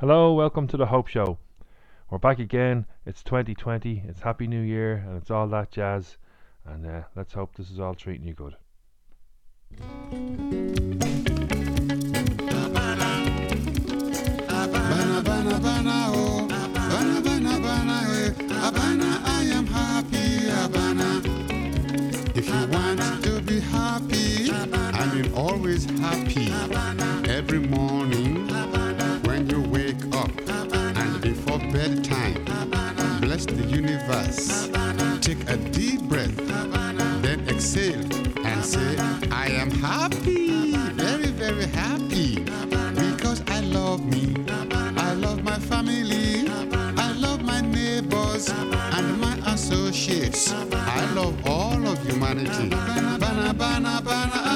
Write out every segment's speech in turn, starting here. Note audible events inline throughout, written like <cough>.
Hello, welcome to the Hope Show. We're back again. It's 2020. It's Happy New Year, and it's all that jazz. And uh, let's hope this is all treating you good. I am happy. If you want to be happy, I mean always happy. Every morning Take a deep breath, then exhale and say, I am happy, very, very happy. Because I love me, I love my family, I love my neighbors and my associates. I love all of humanity. Bana, bana, bana,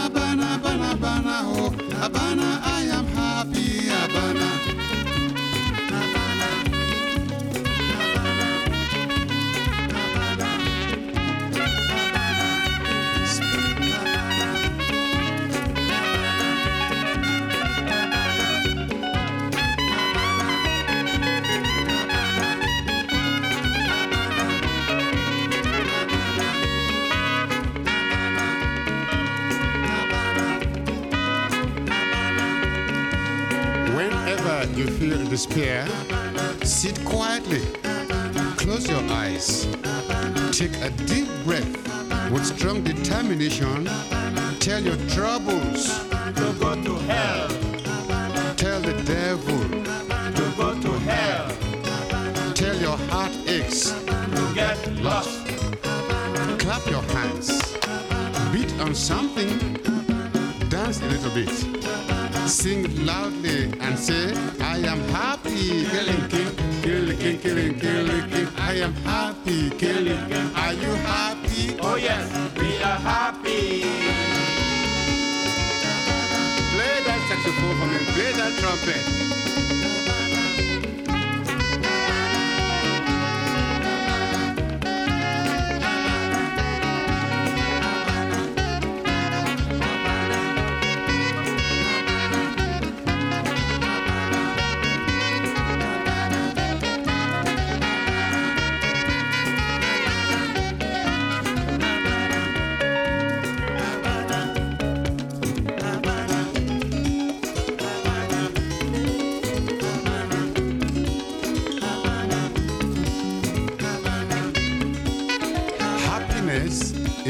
despair, sit quietly, close your eyes, take a deep breath with strong determination. Tell your troubles. To go to hell, Tell the devil, to go to hell, tell your heartaches, to get lost. clap your hands, beat on something, dance a little bit, sing loudly and say, I am happy, killing king, killing king, killing, killing king. I am happy, killing king. Are you happy? Oh yes, we are happy. Play that saxophone for me, play that trumpet.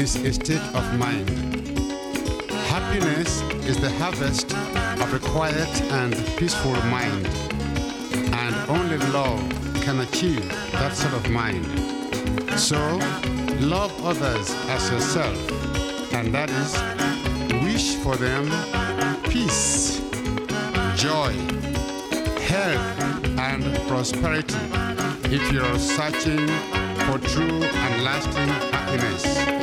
Is a state of mind. Happiness is the harvest of a quiet and peaceful mind. And only love can achieve that sort of mind. So, love others as yourself. And that is, wish for them peace, joy, health, and prosperity if you're searching for true and lasting happiness.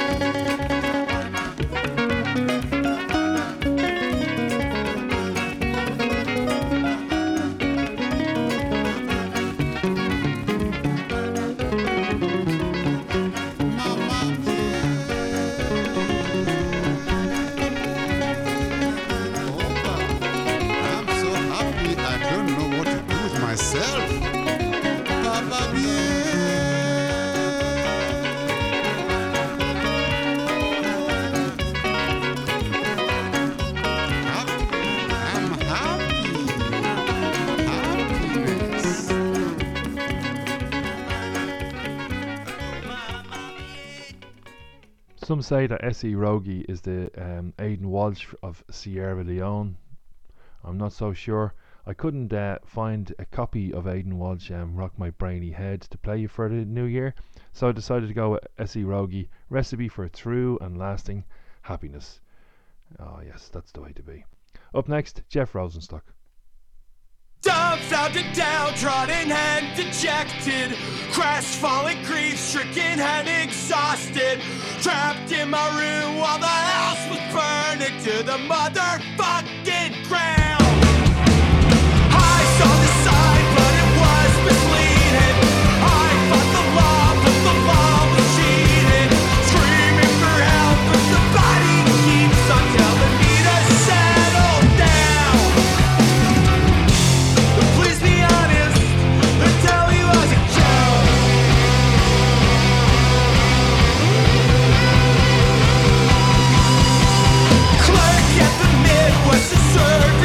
Some say that S.E. Rogie is the um, Aidan Walsh of Sierra Leone. I'm not so sure. I couldn't uh, find a copy of Aidan Walsh um, Rock My Brainy Head to play you for the new year, so I decided to go with S.E. Rogie, Recipe for True and Lasting Happiness. Oh, yes, that's the way to be. Up next, Jeff Rosenstock. Dumbfounded, downtrodden, and dejected. Crestfallen, grief stricken, and exhausted. Trapped in my room while the house was burning to the motherfucking ground. necessary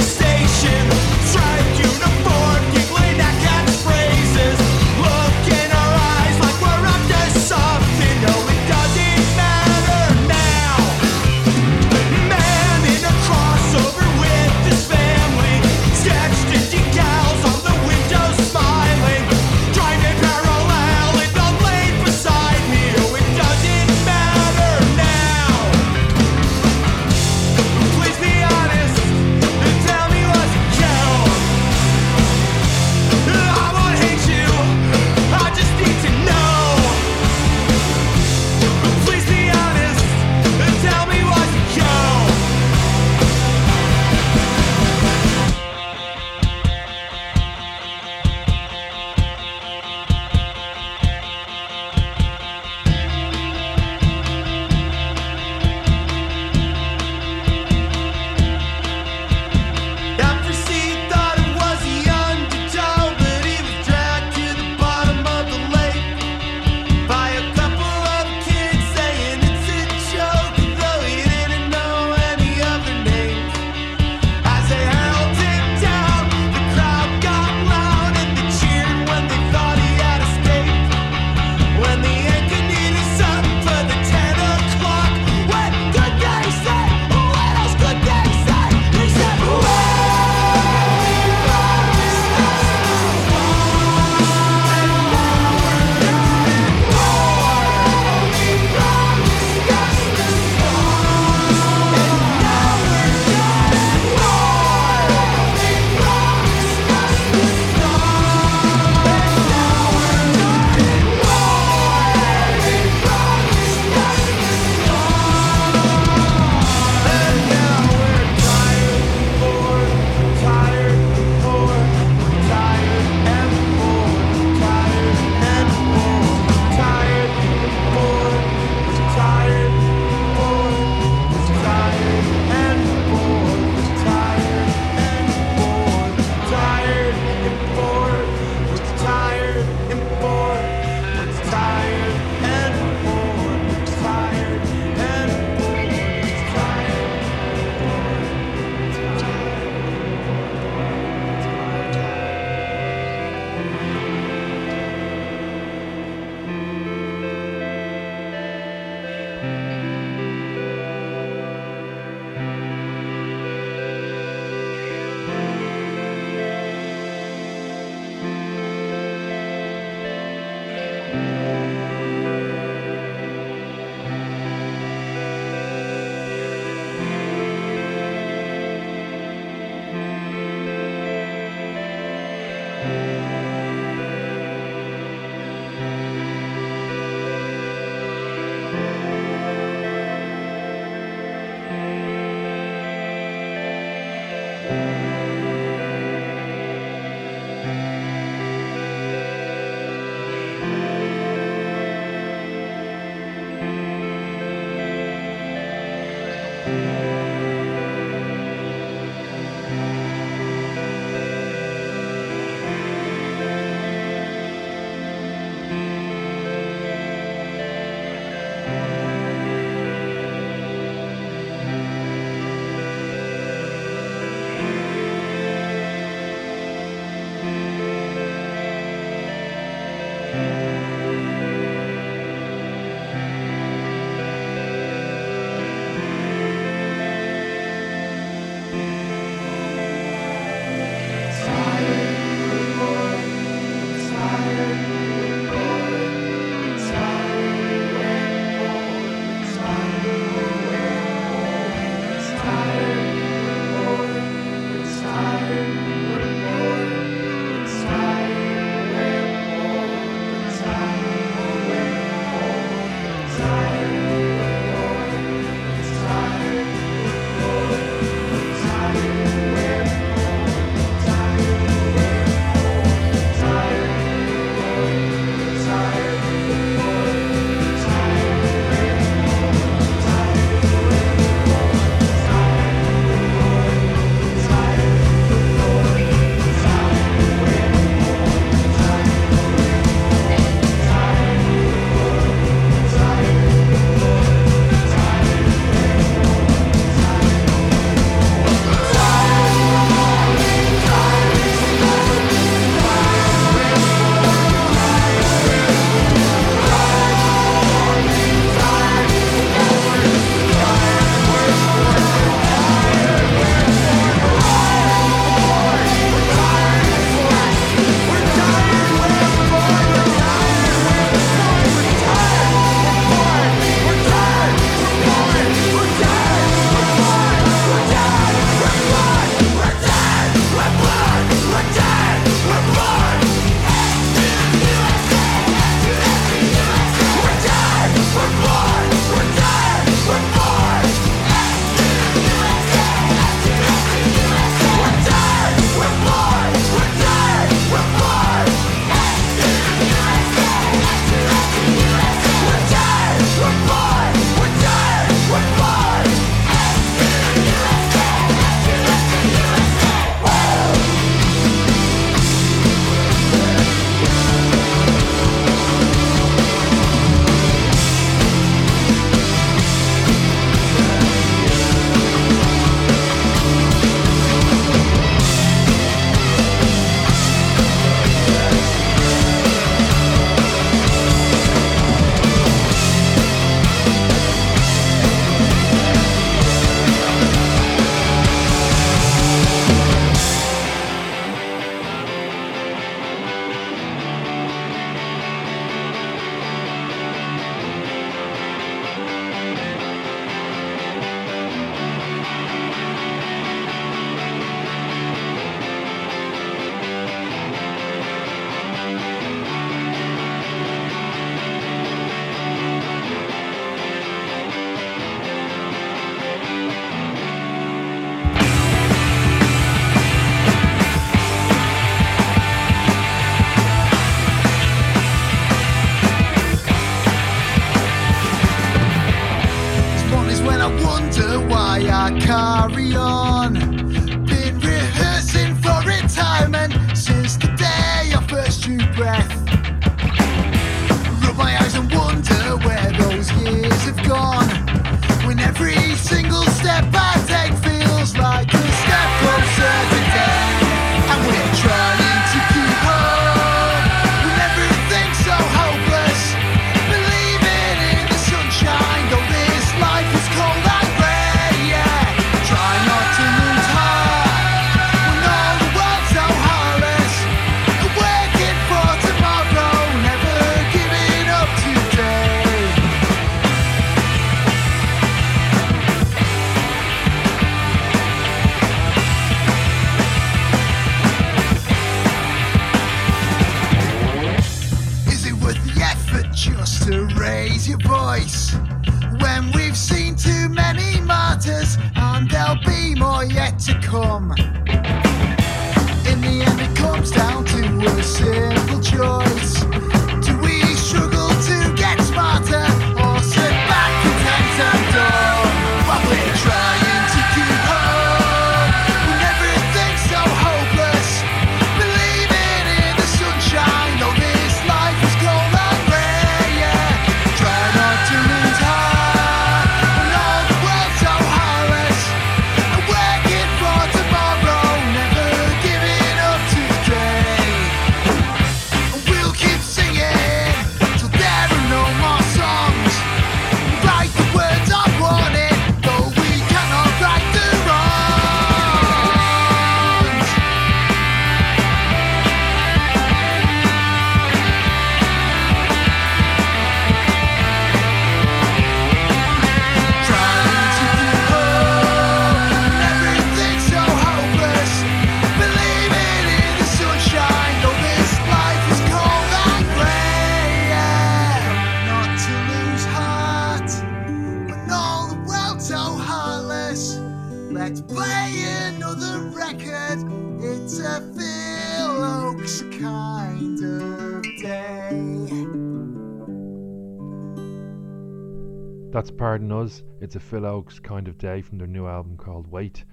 Pardon Us. It's a Phil Ochs kind of day from their new album called Wait.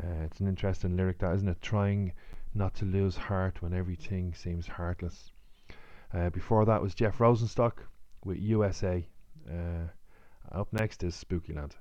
Uh, it's an interesting lyric, that isn't it? Trying not to lose heart when everything seems heartless. Uh, before that was Jeff Rosenstock with USA. Uh, up next is Spooky Land.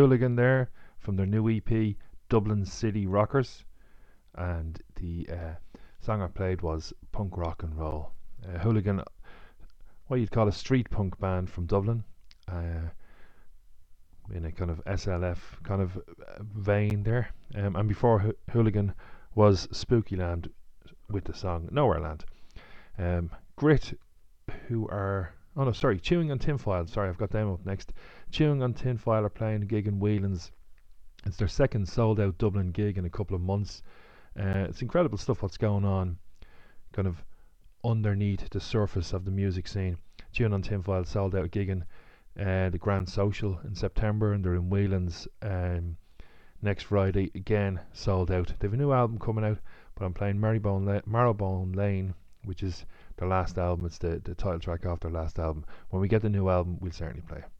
Hooligan there from their new EP, Dublin City Rockers. And the uh, song I played was Punk Rock and Roll. Uh, Hooligan, what you'd call a street punk band from Dublin. Uh, in a kind of SLF kind of uh, vein there. Um, and before Ho- Hooligan was Spookyland with the song Nowhere Land. Um, Grit, who are oh no, sorry, Chewing on Tinfoil. Sorry, I've got them up next. Chewing on Tinfoil are playing a gig in Whelan's. It's their second sold out Dublin gig in a couple of months. Uh, it's incredible stuff what's going on, kind of underneath the surface of the music scene. Chewing on Tinfoil sold out a gig in uh, the Grand Social in September, and they're in Whelan's um, next Friday. Again, sold out. They have a new album coming out, but I'm playing Marrowbone, La- Marrowbone Lane, which is their last album. It's the, the title track off their last album. When we get the new album, we'll certainly play it.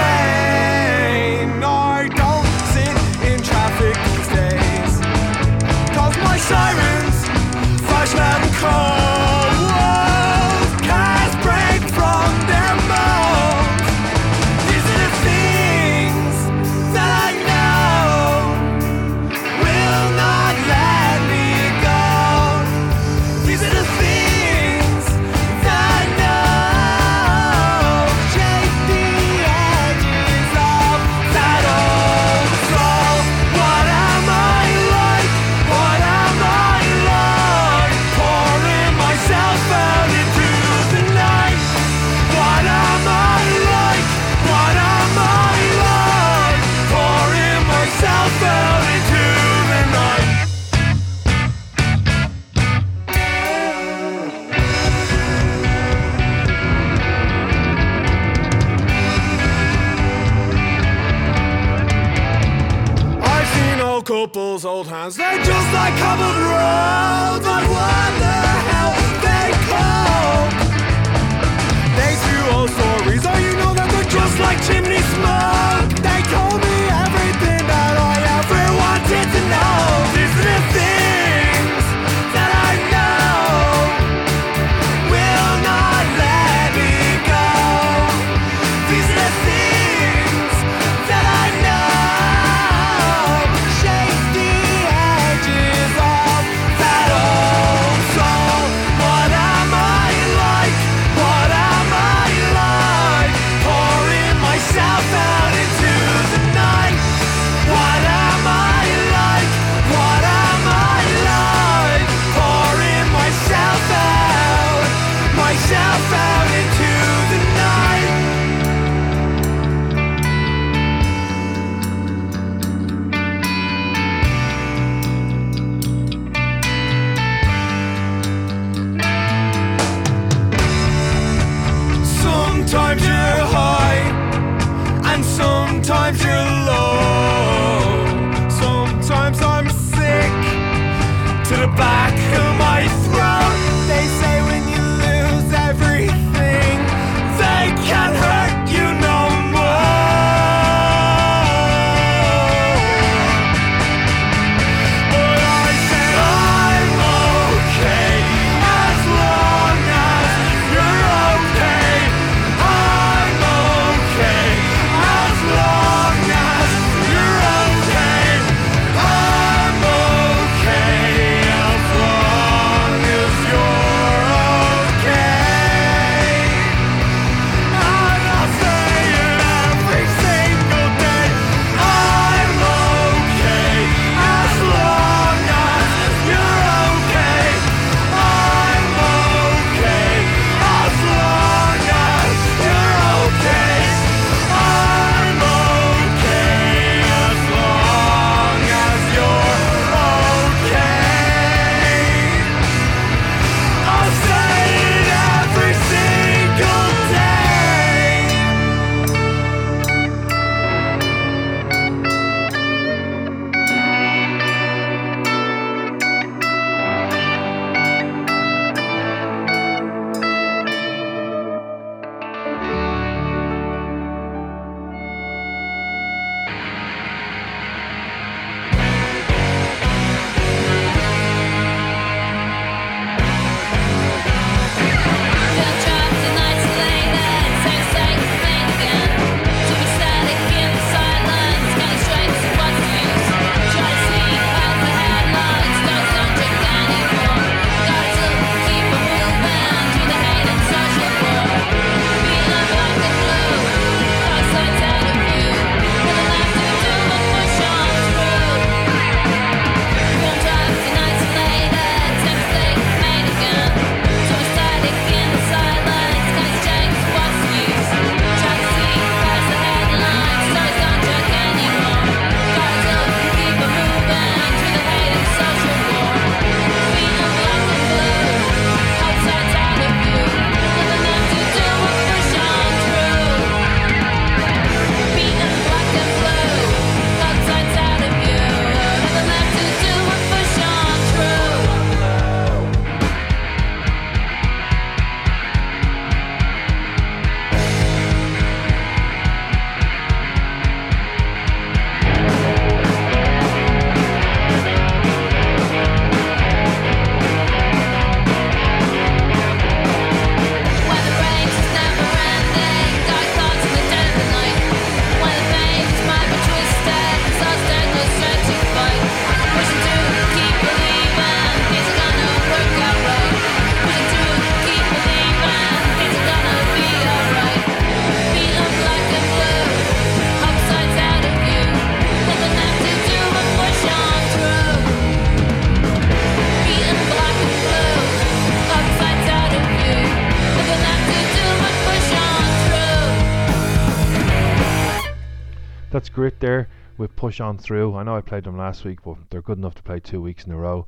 Grit there with Push On Through. I know I played them last week, but they're good enough to play two weeks in a row.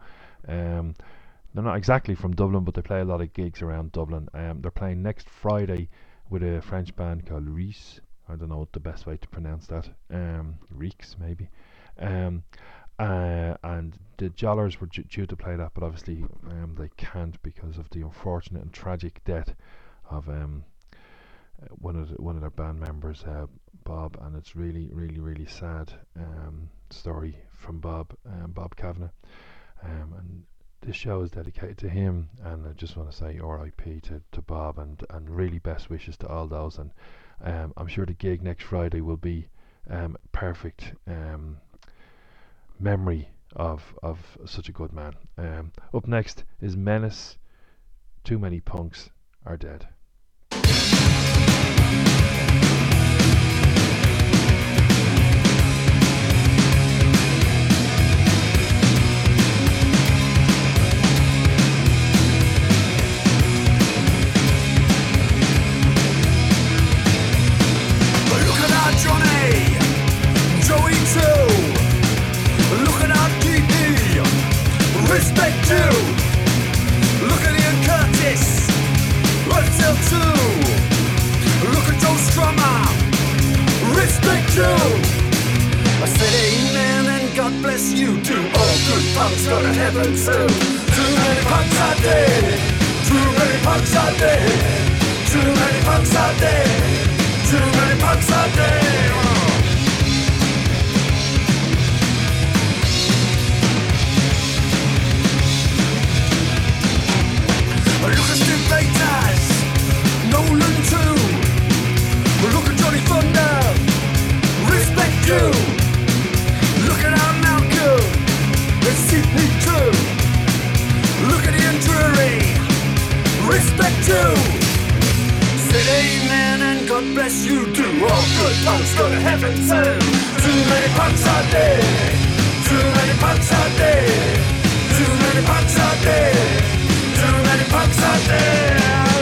Um, they're not exactly from Dublin, but they play a lot of gigs around Dublin. Um, they're playing next Friday with a French band called Reese. I don't know what the best way to pronounce that. Um, Reeks, maybe. Um, uh, and the Jollers were due, due to play that, but obviously um, they can't because of the unfortunate and tragic death of um, uh, one of the, one of their band members, uh, Bob, and it's really, really, really sad um, story from Bob, um, Bob Kavanagh, um, and this show is dedicated to him, and I just want to say R.I.P. to, to Bob, and and really best wishes to all those, and um, I'm sure the gig next Friday will be um, perfect um, memory of of such a good man. Um, up next is Menace. Too many punks are dead. Respect you. Look at Ian Curtis, until two. Look at Joe Strummer, respect you. I said amen and God bless you too. All good punks go to heaven too. Too many punks are dead. Too many punks are dead. Too many punks are dead. Too many punks are dead. Look at too. Look at Ian Dury, respect you. Amen and God bless you too. All good punks go to heaven too. Too many punks. Too many punks. Too many punks are dead. Too many punks are dead.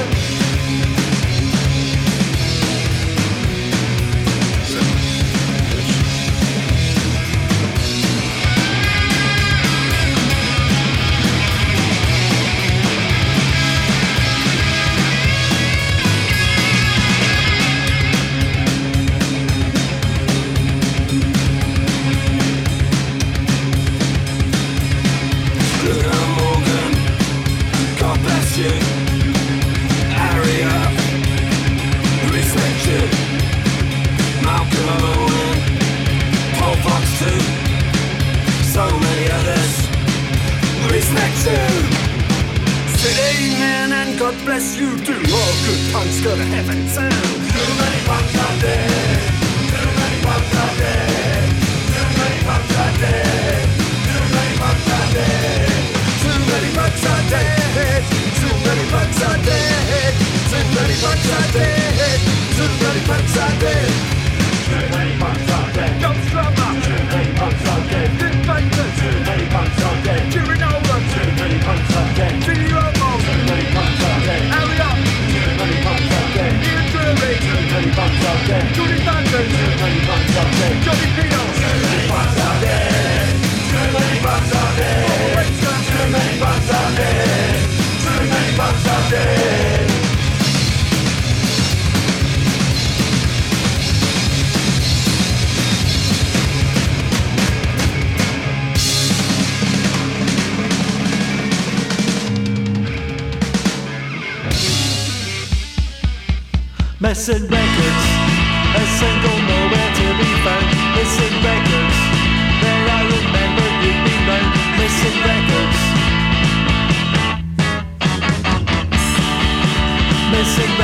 Sade, Zurgari Park Sade. Missing records, a single nowhere to be found. Missing records, there I remember you'd be round. Missing records, missing records,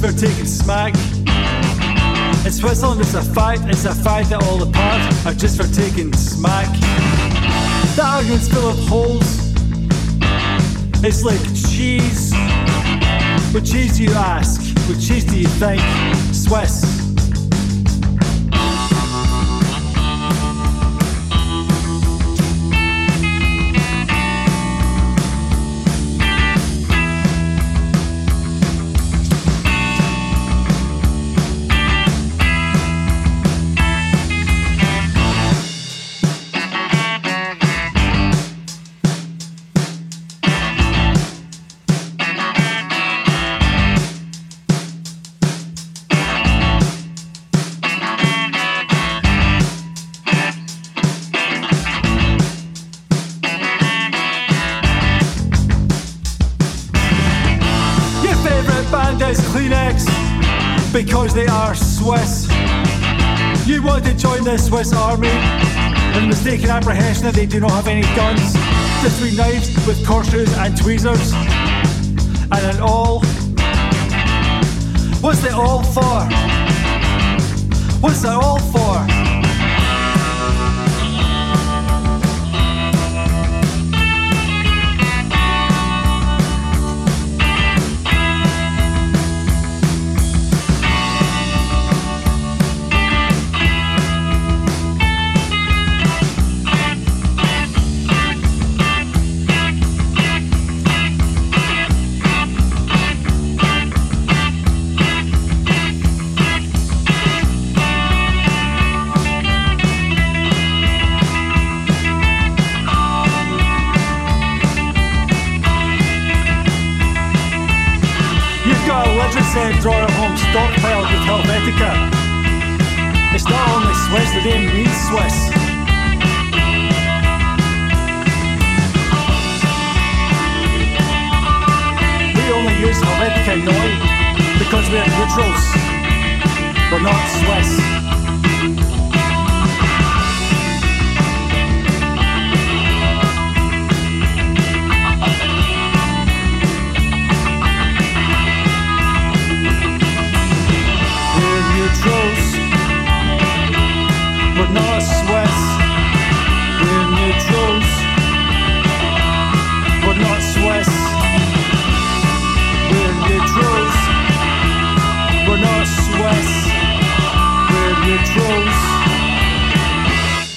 Really, it for taking smack. In Switzerland, it's a fight, It's a fight that all the parks are just for taking smack. The argument's full of holes. It's like cheese. What cheese do you ask? What cheese do you think? Swiss. Swiss army in mistaken apprehension that they do not have any guns, just three knives with corkscrews and tweezers, and an all. What's it all for? What's it all for? Drawer at home stockpiled with Helvetica. It's not only Swiss, the name means Swiss. We only use Helvetica Neue because we're neutrals. We're not Swiss.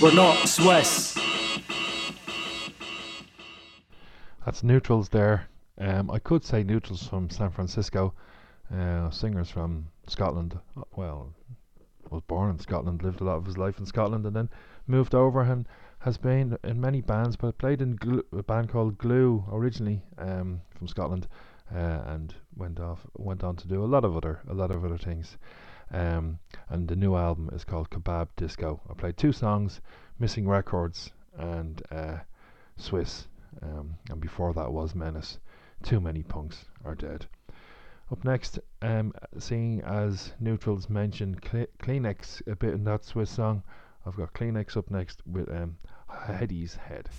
We're not Swiss. That's Neutrals there. Um, I could say Neutrals from San Francisco, uh, singers from Scotland. Uh, well, was born in Scotland, lived a lot of his life in Scotland, and then moved over and has been in many bands, but played in a band called Glue originally um, from Scotland, uh, and went off went on to do a lot of other a lot of other things. Um, and the new album is called Kebab Disco. I played two songs, Missing Records and uh, Swiss. Um, and before that was Menace. Too many punks are dead. Up next, um, seeing as Neutrals mentioned Kleenex a bit in that Swiss song, I've got Kleenex up next with um, Hedi's Head.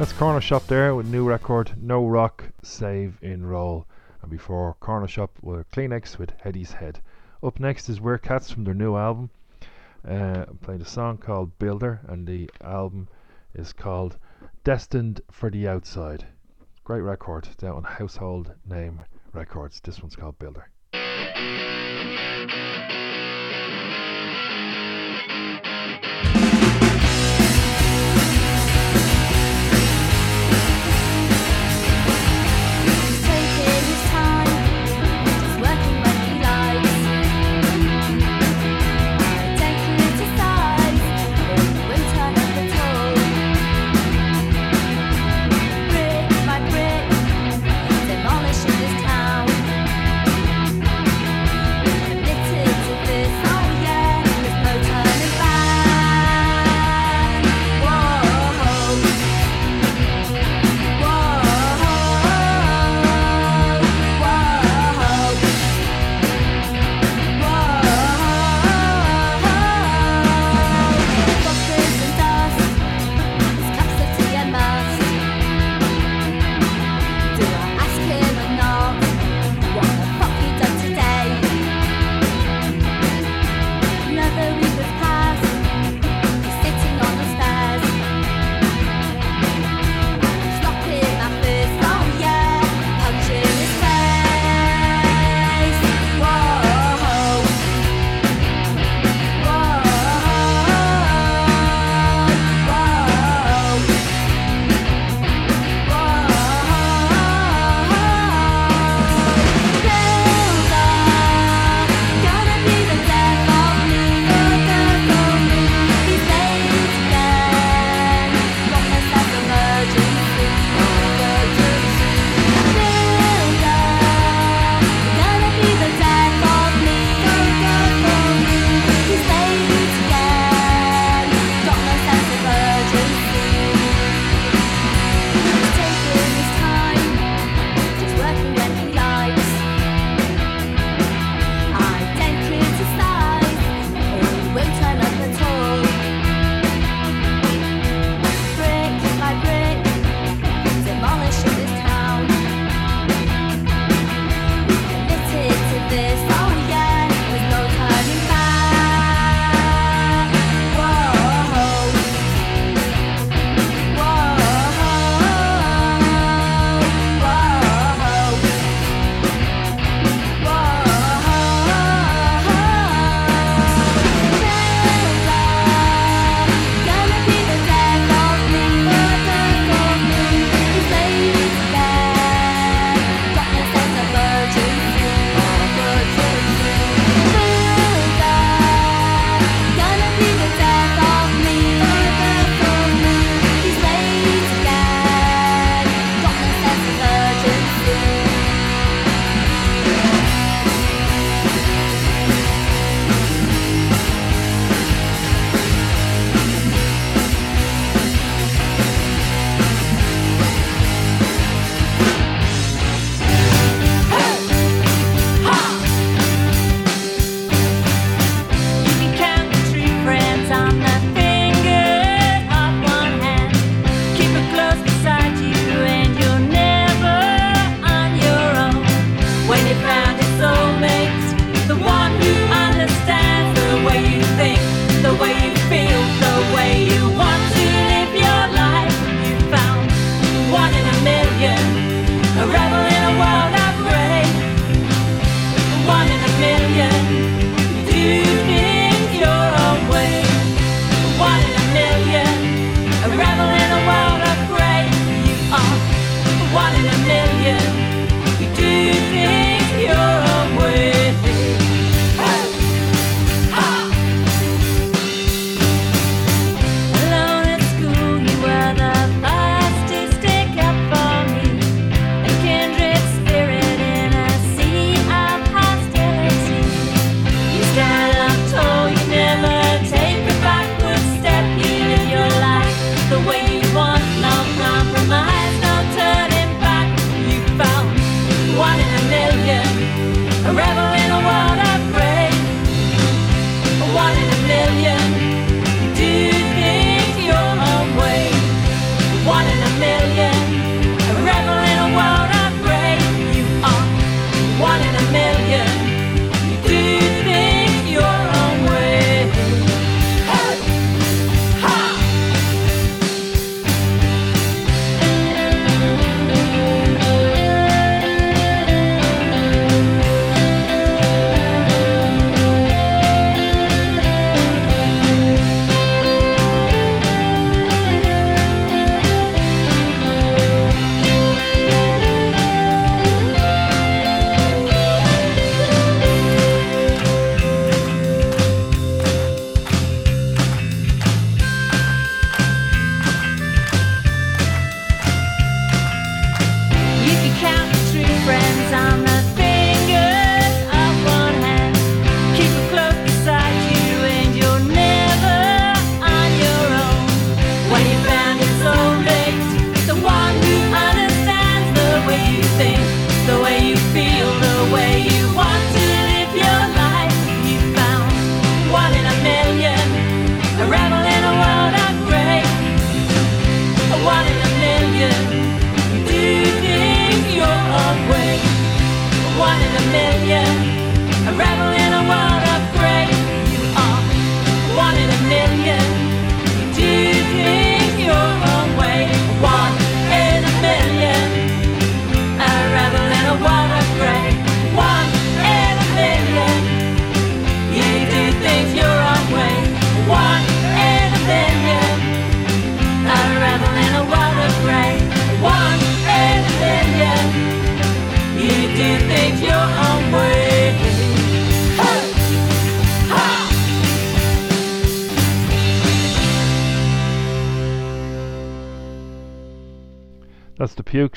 That's Corner Shop there with new record No Rock Save in Roll. And before Corner Shop were Kleenex with Hedi's Head. Up next is We're Cats from their new album. Uh, I'm playing a song called Builder, and the album is called Destined for the Outside. Great record, down on Household Name Records. This one's called Builder.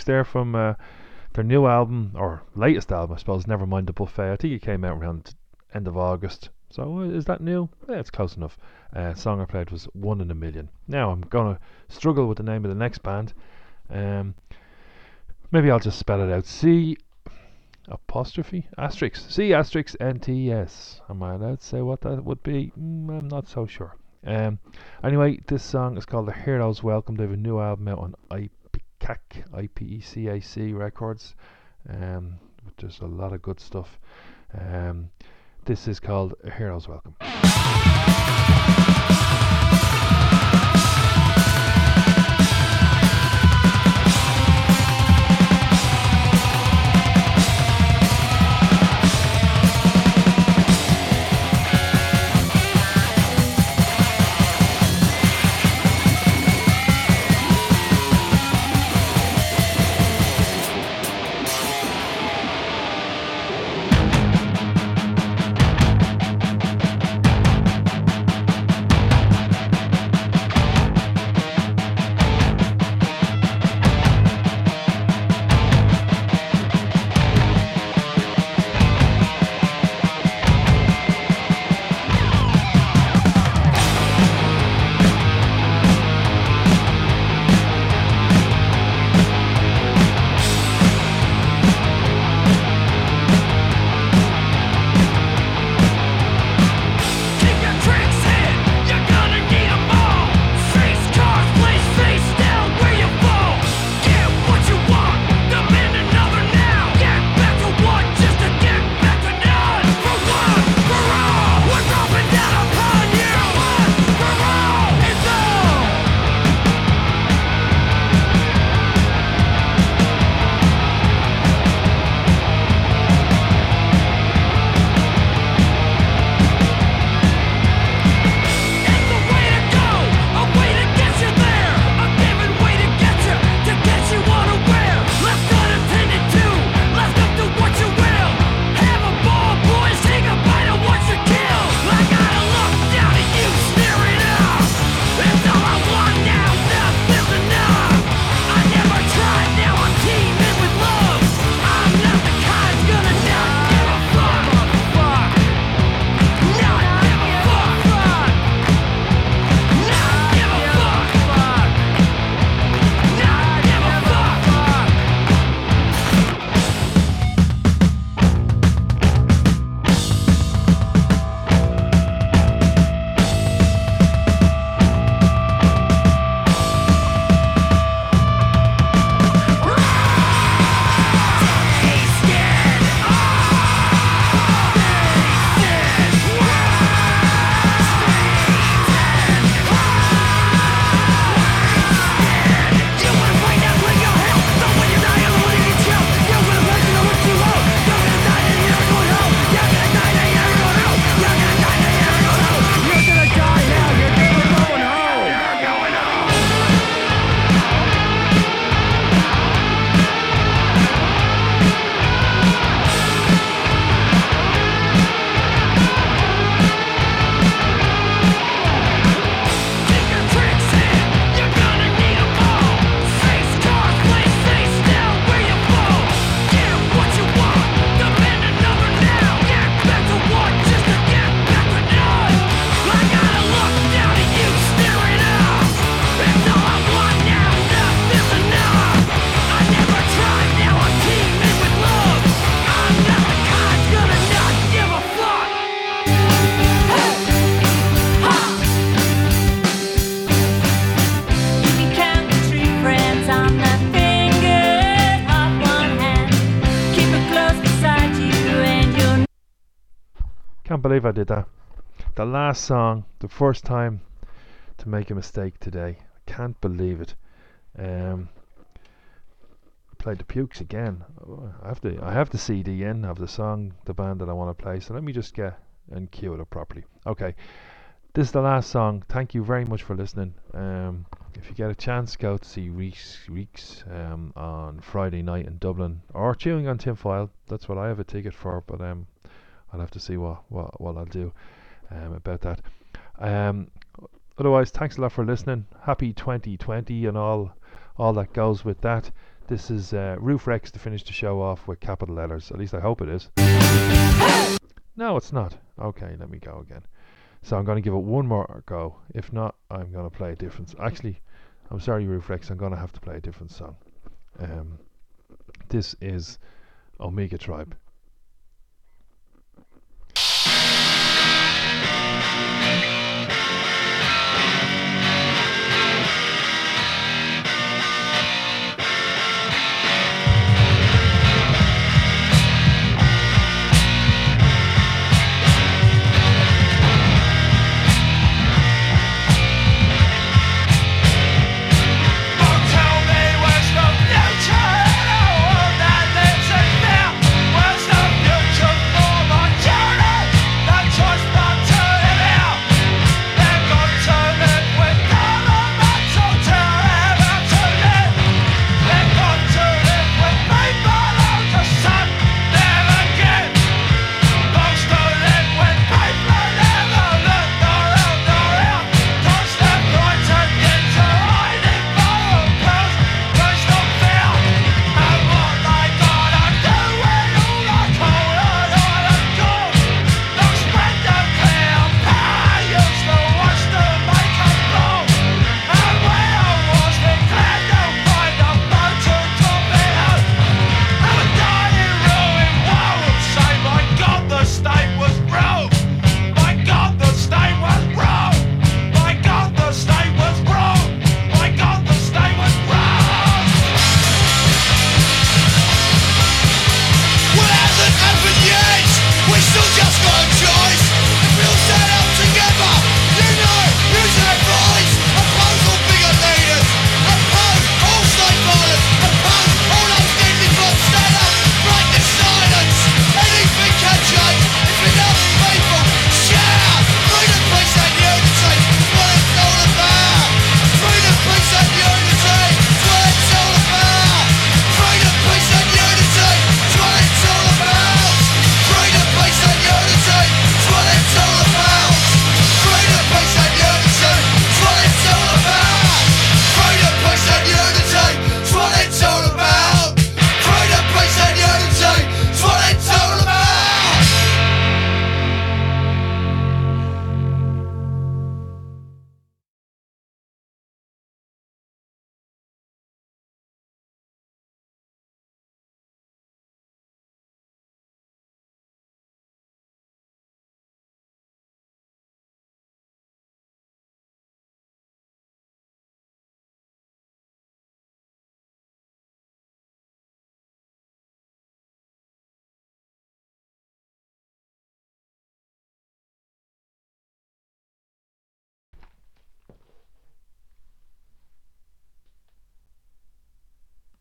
The there from uh, their new album, or latest album, I suppose, Never Mind the Buffet. I think it came out around end of August. So uh, is that new? Yeah, it's close enough. Uh, song I played was One in a Million. Now I'm to struggle with the name of the next band. Um, maybe I'll just spell it out. C apostrophe asterisk C asterisk N T S. Am I allowed to say what that would be? Mm, I'm not so sure. Um, anyway, this song is called The Heroes Welcome. They have a new album out on IPECAC, I-P-E-C-A-C Records. Um, there's a lot of good stuff. Um, this is called Heroes Welcome. Believe I did that. The last song, the first time to make a mistake today. I can't believe it. Um, played the Pukes again. I have the I have the CD in of the song, the band that I want to play. So let me just get and cue it up properly. Okay, this is the last song. Thank you very much for listening. Um, if you get a chance, go to see Reeks Reeks um, on Friday night in Dublin or Chewing on Tim Tinfoil. That's what I have a ticket for. But um, I'll have to see what what, what I'll do um, about that. Um, otherwise, thanks a lot for listening. Happy 2020 and all all that goes with that. This is uh, Ruefrex to finish the show off with capital letters. At least I hope it is. <coughs> No, it's not. Okay, let me go again. So I'm going to give it one more go. If not, I'm going to play a different. Actually, I'm sorry, Ruefrex. I'm going to have to play a different song. Um, this is Omega Tribe.